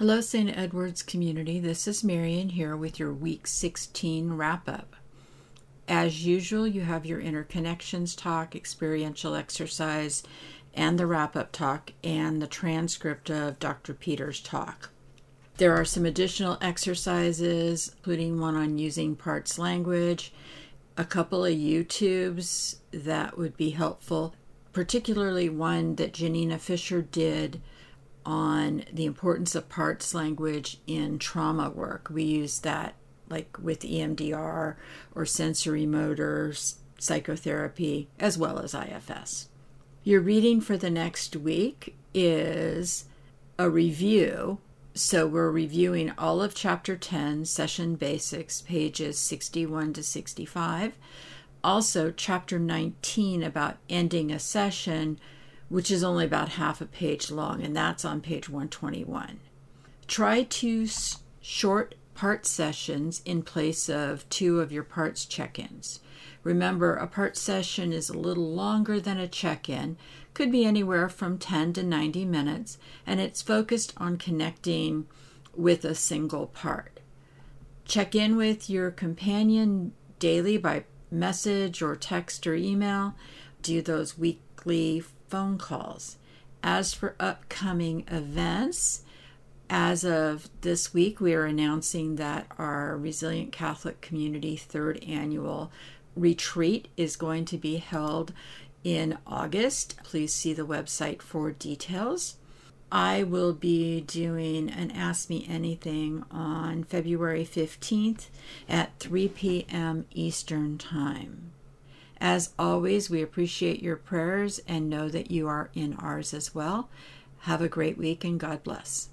Hello, St. Edward's community. This is Marion here with your week 16 wrap up. As usual, you have your interconnections talk, experiential exercise, and the wrap up talk, and the transcript of Dr. Peter's talk. There are some additional exercises, including one on using parts language, a couple of YouTubes that would be helpful, particularly one that Janina Fisher did on the importance of parts language in trauma work. We use that like with EMDR or sensorimotor psychotherapy as well as IFS. Your reading for the next week is a review. So we're reviewing all of chapter 10, session basics, pages 61 to 65. Also, chapter 19 about ending a session which is only about half a page long, and that's on page 121. Try two short part sessions in place of two of your parts check ins. Remember, a part session is a little longer than a check in, could be anywhere from 10 to 90 minutes, and it's focused on connecting with a single part. Check in with your companion daily by message or text or email. Do those weekly phone calls. As for upcoming events, as of this week, we are announcing that our Resilient Catholic Community third annual retreat is going to be held in August. Please see the website for details. I will be doing an Ask Me Anything on February 15th at 3 p.m. Eastern Time. As always, we appreciate your prayers and know that you are in ours as well. Have a great week and God bless.